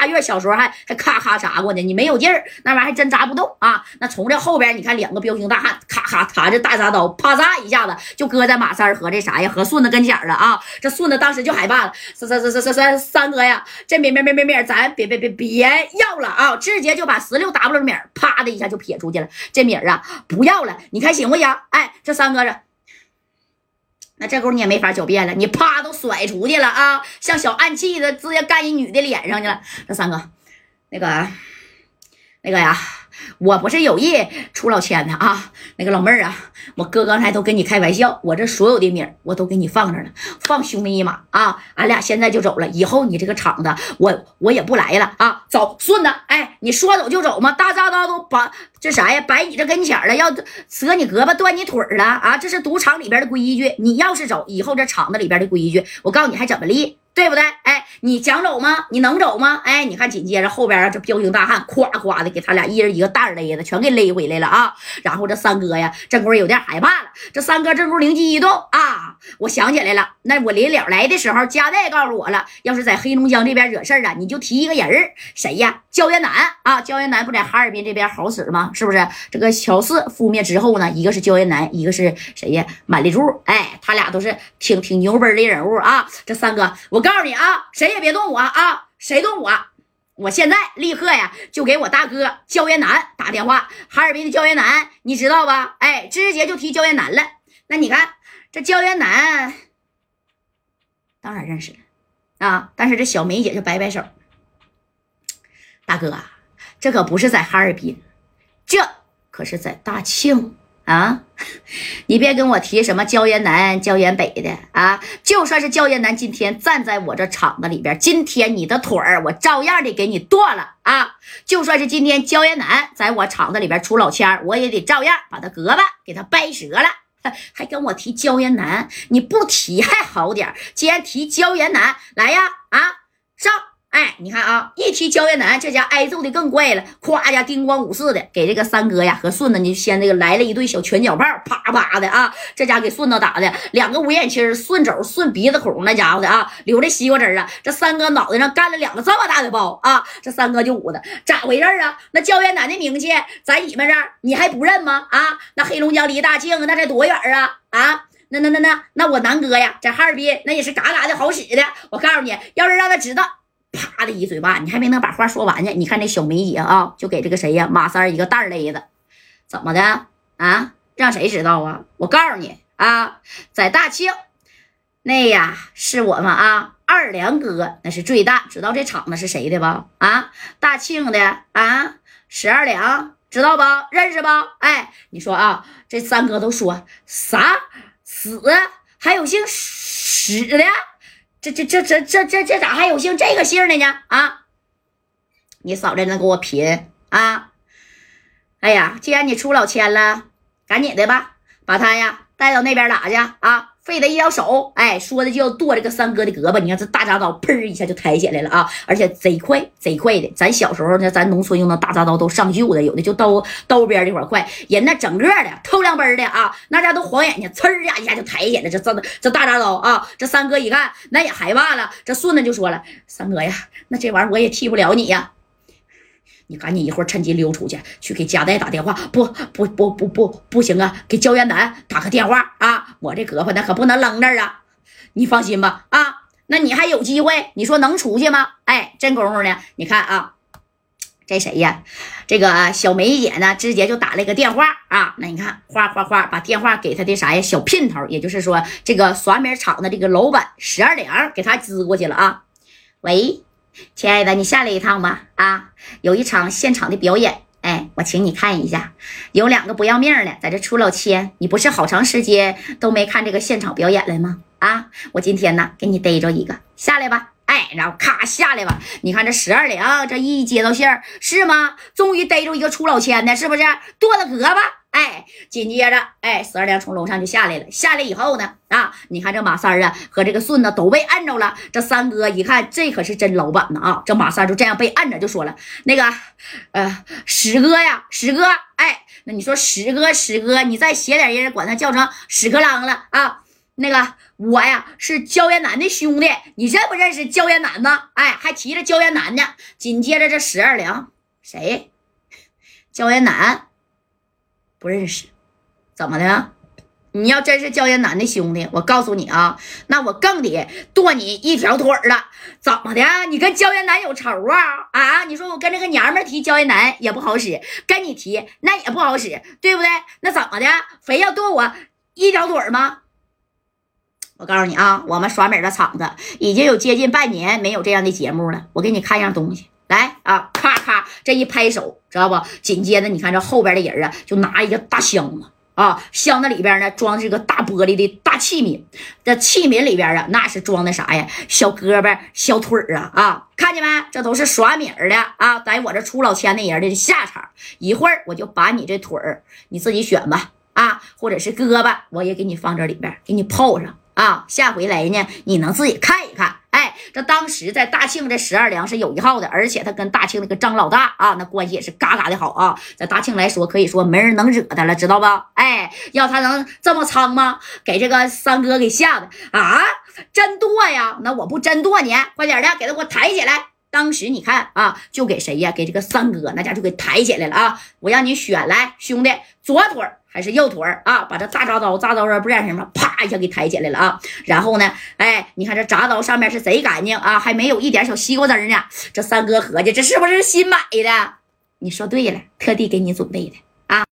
大月小时候还还咔咔砸过呢，你没有劲儿，那玩意儿还真砸不动啊。那从这后边，你看两个彪形大汉，咔咔插着大铡刀，啪嚓一下子就搁在马三和这啥呀，和顺子跟前了啊。这顺子当时就害怕了，三三三三三三三哥呀，这米米米米米，咱别别别别要了啊！直接就把十六 W 米啪的一下就撇出去了。这米啊，不要了，你看行不行？哎，这三哥这。那这功夫你也没法狡辩了，你啪都甩出去了啊！像小暗器的，直接干一女的脸上去了。那三哥，那个，那个呀。我不是有意出老千的啊，那个老妹儿啊，我哥刚才都跟你开玩笑，我这所有的米我都给你放着了，放兄弟一马啊，俺俩现在就走了，以后你这个厂子我我也不来了啊，走顺子，哎，你说走就走吗？大扎刀都把这啥呀摆你这跟前了，要折你胳膊断你腿了啊，这是赌场里边的规矩，你要是走，以后这厂子里边的规矩，我告诉你还怎么立。对不对？哎，你想走吗？你能走吗？哎，你看，紧接着后边啊，这彪形大汉咵咵的给他俩一人一个蛋勒的，全给勒回来了啊！然后这三哥呀，这会儿有点害怕了。这三哥这会儿灵机一动啊，我想起来了，那我临了来的时候，加代告诉我了，要是在黑龙江这边惹事儿啊，你就提一个人，谁呀？焦元南啊，焦元南不在哈尔滨这边好使吗？是不是？这个乔四覆灭之后呢，一个是焦元南，一个是谁呀？满立柱，哎，他俩都是挺挺牛掰的人物啊。这三哥，我。我告诉你啊，谁也别动我啊！谁动我，我现在立刻呀就给我大哥焦元南打电话。哈尔滨的焦元南，你知道吧？哎，直接就提焦元南了。那你看这焦元南，当然认识了啊。但是这小梅姐就摆摆手，大哥，这可不是在哈尔滨，这可是在大庆。啊，你别跟我提什么焦岩南、焦岩北的啊！就算是焦岩南今天站在我这厂子里边，今天你的腿儿我照样的给你剁了啊！就算是今天焦岩南在我厂子里边出老千我也得照样把他胳膊给他掰折了。还跟我提焦岩南，你不提还好点既然提焦岩南，来呀啊上！哎，你看啊，一提焦艳南，这家挨揍的更怪了，咵家叮咣五四的给这个三哥呀和顺子，你先这个来了一对小拳脚炮，啪啪的啊，这家给顺子打的两个五眼青顺肘顺鼻子孔，那家伙的啊，流着西瓜汁啊，这三哥脑袋上干了两个这么大的包啊，这三哥就捂的咋回事啊？那焦艳南的名气在你们这儿你还不认吗？啊，那黑龙江离大庆那才多远啊？啊，那那那那那我南哥呀，在哈尔滨那也是嘎嘎的好使的，我告诉你，要是让他知道。啪的一嘴巴，你还没能把话说完呢。你看那小梅姐啊，就给这个谁呀马三一个蛋勒子，怎么的啊？让谁知道啊？我告诉你啊，在大庆那呀是我们啊二良哥，那是最大。知道这厂子是谁的吧？啊，大庆的啊，十二两，知道吧？认识吧？哎，你说啊，这三哥都说啥死，还有姓史的。这这这这这这这咋还有姓这个姓的呢？啊，你嫂子能给我贫啊！哎呀，既然你出老千了，赶紧的吧，把他呀带到那边打去啊！废他一条手，哎，说的就要剁这个三哥的胳膊。你看这大铡刀，砰一下就抬起来了啊！而且贼快，贼快的。咱小时候呢，咱农村用的大铡刀都上锈的，有的就刀刀边这块快。人那整个的透亮奔的啊，那家都晃眼睛，呲呀一下就抬起来。这这这大铡刀啊，这三哥一看，那也害怕了。这顺子就说了：“三哥呀，那这玩意我也替不了你呀。”你赶紧一会儿趁机溜出去，去给加代打电话。不不不不不不行啊，给焦元南打个电话啊！我这胳膊那可不能扔这儿啊！你放心吧啊，那你还有机会。你说能出去吗？哎，真功夫呢，你看啊，这谁呀？这个小梅姐呢，直接就打了一个电话啊。那你看，哗哗哗，把电话给他的啥呀？小姘头，也就是说这个耍米厂的这个老板十二两给他支过去了啊。喂。亲爱的，你下来一趟吧。啊，有一场现场的表演，哎，我请你看一下。有两个不要命的在这出老千，你不是好长时间都没看这个现场表演了吗？啊，我今天呢给你逮着一个，下来吧。哎，然后咔下来吧。你看这十二两，这一接到信儿是吗？终于逮着一个出老千的，是不是？剁了胳膊。哎，紧接着，哎，十二娘从楼上就下来了。下来以后呢，啊，你看这马三啊和这个顺子都被摁着了。这三哥一看，这可是真老板呢啊！这马三就这样被摁着，就说了：“那个，呃，史哥呀，史哥，哎，那你说史哥，史哥，你再写点人，管他叫成屎壳郎了啊？那个，我呀是焦彦南的兄弟，你认不认识焦彦南呢？哎，还提着焦彦南呢。紧接着这十二两谁？焦彦南不认识，怎么的？你要真是焦彦南的兄弟，我告诉你啊，那我更得剁你一条腿了。怎么的？你跟焦彦南有仇啊？啊？你说我跟这个娘们提焦彦南也不好使，跟你提那也不好使，对不对？那怎么的？非要剁我一条腿吗？我告诉你啊，我们耍美的厂子已经有接近半年没有这样的节目了。我给你看样东西，来啊，咔，这一拍手，知道不？紧接着你看这后边的人啊，就拿一个大箱子。啊，箱子里边呢装的是个大玻璃的大器皿，这器皿里边啊，那是装的啥呀？小胳膊、小腿啊！啊，看见没？这都是耍米儿的啊，在我这出老千的人的下场。一会儿我就把你这腿儿，你自己选吧，啊，或者是胳膊，我也给你放这里边，给你泡上啊。下回来呢，你能自己看一看。哎，这当时在大庆这十二梁是有一号的，而且他跟大庆那个张老大啊，那关系也是嘎嘎的好啊。在大庆来说，可以说没人能惹他了，知道吧？哎，要他能这么仓吗？给这个三哥给吓的啊！真剁呀？那我不真剁你，快点的，给他给我抬起来。当时你看啊，就给谁呀？给这个三哥，那家就给抬起来了啊！我让你选来，兄弟，左腿还是右腿啊？把这大铡刀，铡刀刃不知道什么，一下给抬起来了啊！然后呢，哎，你看这铡刀上面是贼干净啊，还没有一点小西瓜汁呢。这三哥合计，这是不是新买的？你说对了，特地给你准备的。